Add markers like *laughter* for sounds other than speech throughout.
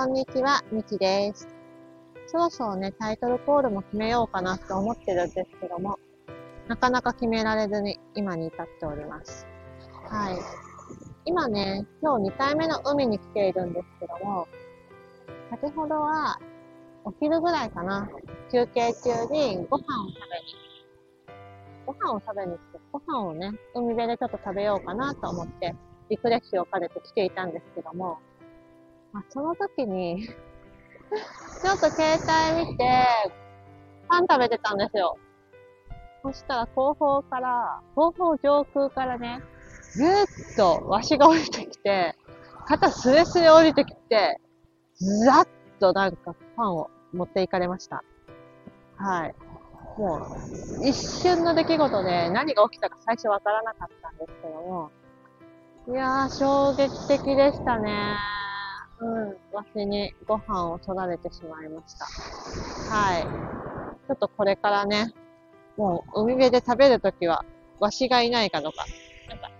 こんにちは、みきです。そろそろね、タイトルコールも決めようかなと思ってるんですけども、なかなか決められずに今に至っております。はい。今ね、今日2回目の海に来ているんですけども、先ほどはお昼ぐらいかな、休憩中にご飯を食べに、ご飯を食べに来て、ご飯をね、海辺でちょっと食べようかなと思って、リフレッシュを兼ねて来ていたんですけども、まあ、その時に *laughs* ちょっと携帯見て、パン食べてたんですよ。そしたら後方から、後方上空からね、ぐーっとわしが降りてきて、肩スレスレ降りてきて、ずらっとなんかパンを持っていかれました。はい。もう、一瞬の出来事で何が起きたか最初わからなかったんですけども、いやー、衝撃的でしたね。うん、わしにご飯を取られてしまいました。はい。ちょっとこれからね、もう海辺で食べるときは、わしがいないかとか、なんか、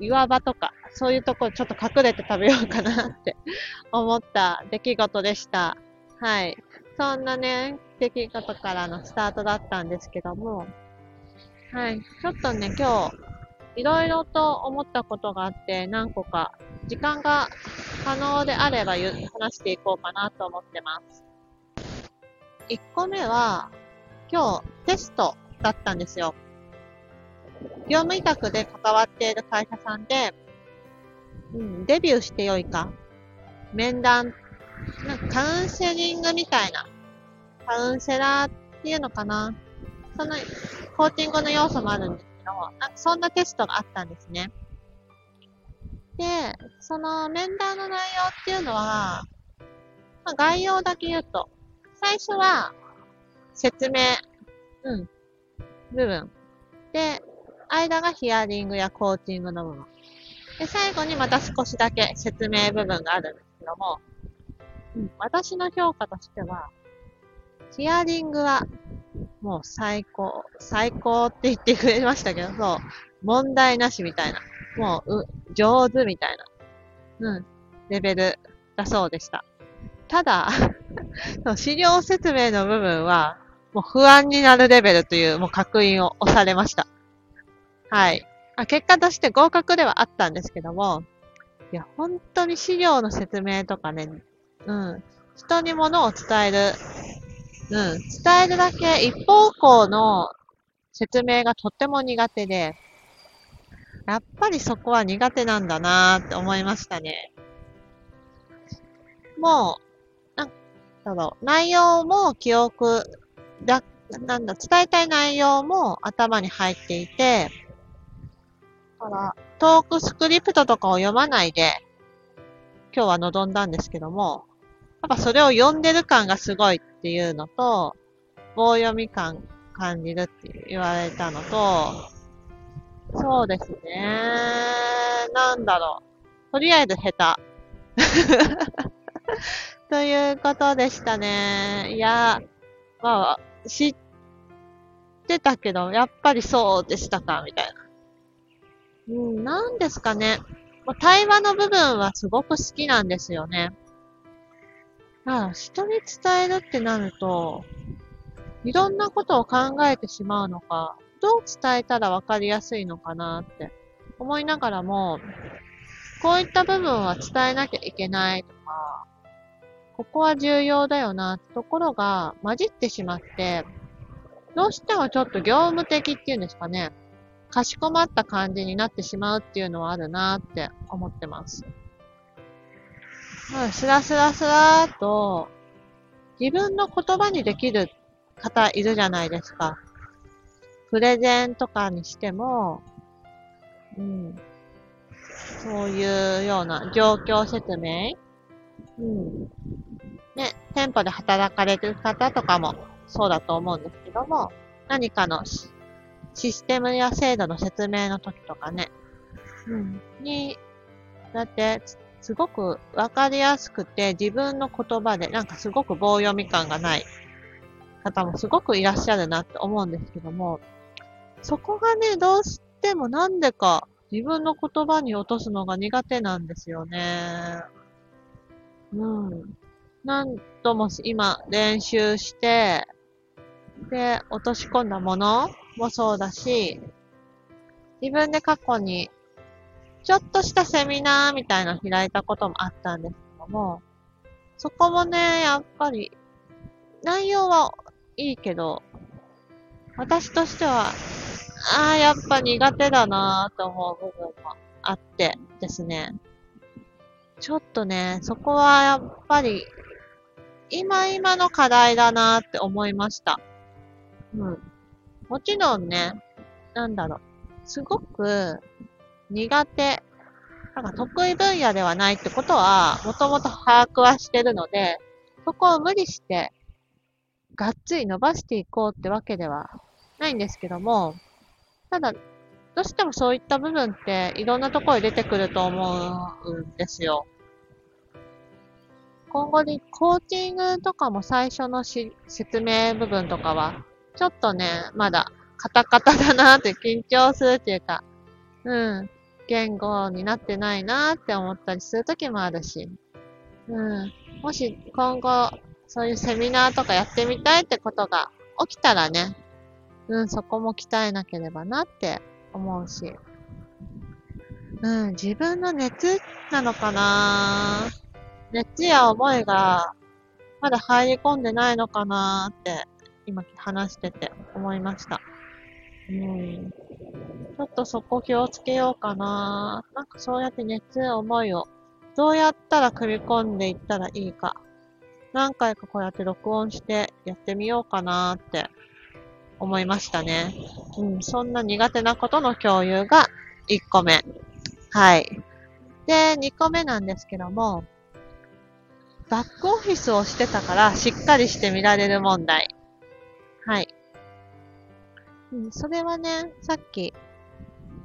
岩場とか、そういうとこちょっと隠れて食べようかなって思った出来事でした。はい。そんなね、出来事からのスタートだったんですけども、はい。ちょっとね、今日、いろいろと思ったことがあって、何個か、時間が可能であれば話していこうかなと思ってます。1個目は、今日テストだったんですよ。業務委託で関わっている会社さんで、うん、デビューしてよいか、面談、なんかカウンセリングみたいな、カウンセラーっていうのかな。その、コーティングの要素もあるんですけど、なんかそんなテストがあったんですね。で、その面談の内容っていうのは、まあ、概要だけ言うと、最初は説明、うん、部分。で、間がヒアリングやコーチングの部分。で、最後にまた少しだけ説明部分があるんですけども、うん、私の評価としては、ヒアリングはもう最高、最高って言ってくれましたけど、そう、問題なしみたいな。もう、う、上手みたいな、うん、レベルだそうでした。ただ、*laughs* 資料説明の部分は、もう不安になるレベルという、もう確認を押されました。はい。あ結果として合格ではあったんですけども、いや、本当に資料の説明とかね、うん、人に物を伝えるうん。伝えるだけ一方向の説明がとっても苦手で、やっぱりそこは苦手なんだなーって思いましたね。もう、なんだろう、内容も記憶だ、なんだ、伝えたい内容も頭に入っていて、だから、トークスクリプトとかを読まないで、今日は臨んだんですけども、やっぱそれを読んでる感がすごいっていうのと、棒読み感感じるって言われたのと、そうですね。なんだろう。とりあえず下手。*laughs* ということでしたね。いや、まあ、知ってたけど、やっぱりそうでしたか、みたいな。うん、なんですかね。対話の部分はすごく好きなんですよね。ああ、人に伝えるってなると、いろんなことを考えてしまうのか、どう伝えたらわかりやすいのかなって思いながらも、こういった部分は伝えなきゃいけないとか、ここは重要だよなってところが混じってしまって、どうしてもちょっと業務的っていうんですかね、かしこまった感じになってしまうっていうのはあるなって思ってます。スラスラスラーと、自分の言葉にできる方いるじゃないですか。プレゼンとかにしても、うん、そういうような状況説明、うん、ね、店舗で働かれてる方とかもそうだと思うんですけども、何かのシステムや制度の説明の時とかね、うん、に、だってすごくわかりやすくて、自分の言葉で、なんかすごく棒読み感がない方もすごくいらっしゃるなって思うんですけども、そこがね、どうしてもなんでか自分の言葉に落とすのが苦手なんですよね。うん。何度も今練習して、で、落とし込んだものもそうだし、自分で過去にちょっとしたセミナーみたいな開いたこともあったんですけども、そこもね、やっぱり、内容はいいけど、私としては、ああ、やっぱ苦手だなーと思う部分もあってですね。ちょっとね、そこはやっぱり、今今の課題だなーって思いました。うん。もちろんね、なんだろう。すごく苦手、なんか得意分野ではないってことは、もともと把握はしてるので、そこを無理して、がっつり伸ばしていこうってわけではないんですけども、ただ、どうしてもそういった部分っていろんなところに出てくると思うんですよ。今後にコーチングとかも最初のし説明部分とかは、ちょっとね、まだカタカタだなって緊張するっていうか、うん、言語になってないなって思ったりするときもあるし、うん、もし今後そういうセミナーとかやってみたいってことが起きたらね、うん、そこも鍛えなければなって思うし、うん、自分の熱なのかな熱や思いがまだ入り込んでないのかなって今話してて思いました。うん。ちょっとそこ気をつけようかな。なんかそうやって熱思いをどうやったら組み込んでいったらいいか。何回かこうやって録音してやってみようかなって思いましたね。うん、そんな苦手なことの共有が1個目。はい。で、2個目なんですけども、バックオフィスをしてたからしっかりして見られる問題。はい。うん、それはね、さっき、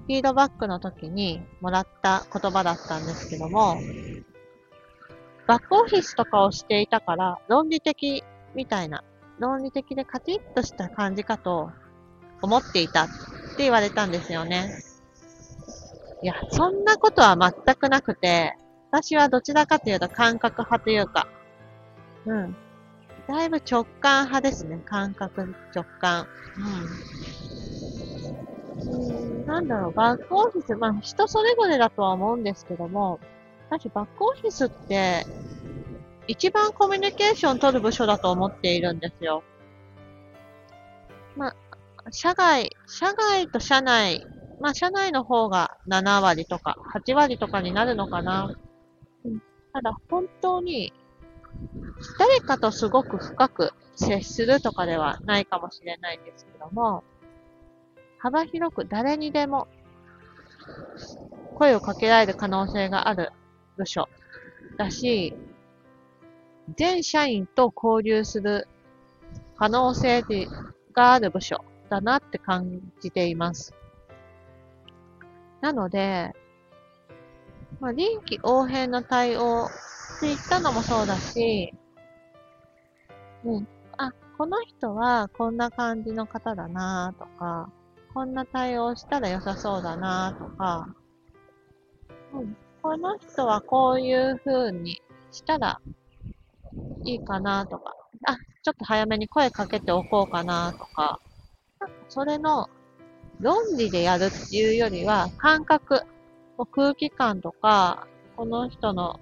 フィードバックの時にもらった言葉だったんですけども、バックオフィスとかをしていたから論理的みたいな論理的でカチッとした感じかと思っていたって言われたんですよね。いや、そんなことは全くなくて、私はどちらかというと感覚派というか、うん。だいぶ直感派ですね。感覚、直感。うん。なんだろう、バックオフィス、まあ人それぞれだとは思うんですけども、私バックオフィスって一番コミュニケーション取る部署だと思っているんですよ。まあ、社外、社外と社内、まあ、社内の方が7割とか8割とかになるのかな。ただ、本当に、誰かとすごく深く接するとかではないかもしれないんですけども、幅広く誰にでも声をかけられる可能性がある部署だし、全社員と交流する可能性がある部署だなって感じています。なので、まあ、臨機応変な対応って言ったのもそうだし、うん。あ、この人はこんな感じの方だなとか、こんな対応したら良さそうだなとか、うん。この人はこういう風にしたらいいかなとか、あ、ちょっと早めに声かけておこうかなとか、それの論理でやるっていうよりは、感覚、空気感とか、この人の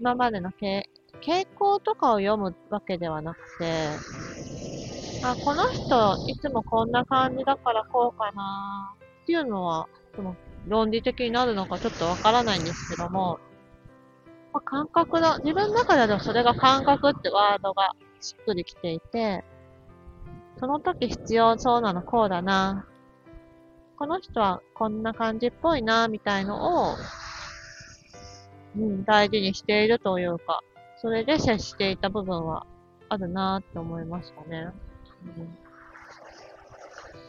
今までの傾向とかを読むわけではなくて、あ、この人いつもこんな感じだからこうかなっていうのは、その論理的になるのかちょっとわからないんですけども、まあ、感覚だ。自分の中ではそれが感覚ってワードがしっくりきていて、その時必要そうなのこうだな。この人はこんな感じっぽいな、みたいのを、うん、大事にしているというか、それで接していた部分はあるなって思いましたね。うん、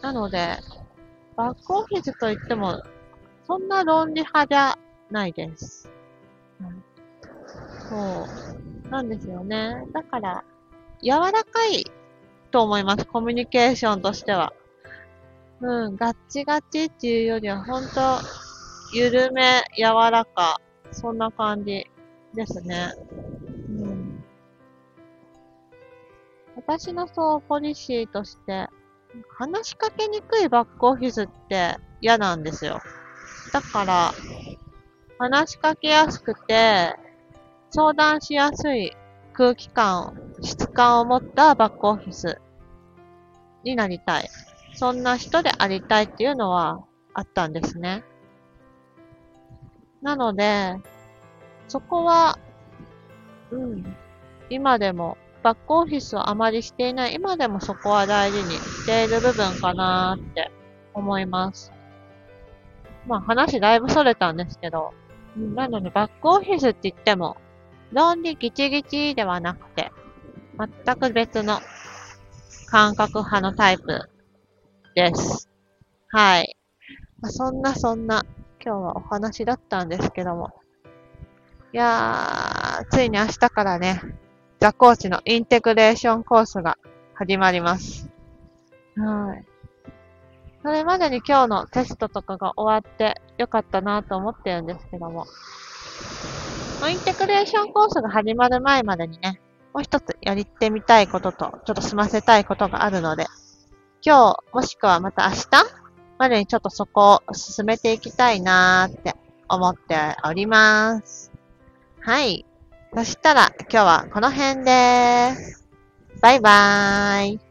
なので、バックオフィスといっても、そんな論理派じゃないです。うんそう。なんですよね。だから、柔らかいと思います。コミュニケーションとしては。うん、ガッチガチっていうよりは、ほんと、緩め、柔らか、そんな感じですね。うん私のそう、ポリシーとして、話しかけにくいバックオフィスって嫌なんですよ。だから、話しかけやすくて、相談しやすい空気感、質感を持ったバックオフィスになりたい。そんな人でありたいっていうのはあったんですね。なので、そこは、うん、今でも、バックオフィスをあまりしていない今でもそこは大事にしている部分かなって思います。まあ話だいぶそれたんですけど、なのでバックオフィスって言っても、論理ギチギチではなくて、全く別の感覚派のタイプです。はい。まあ、そんなそんな今日はお話だったんですけども。いやー、ついに明日からね、ザコーチのインテグレーションコースが始まります。はい。それまでに今日のテストとかが終わってよかったなと思ってるんですけども。インテグレーションコースが始まる前までにね、もう一つやってみたいことと、ちょっと済ませたいことがあるので、今日、もしくはまた明日までにちょっとそこを進めていきたいなーって思っております。はい。そしたら今日はこの辺です。バイバーイ。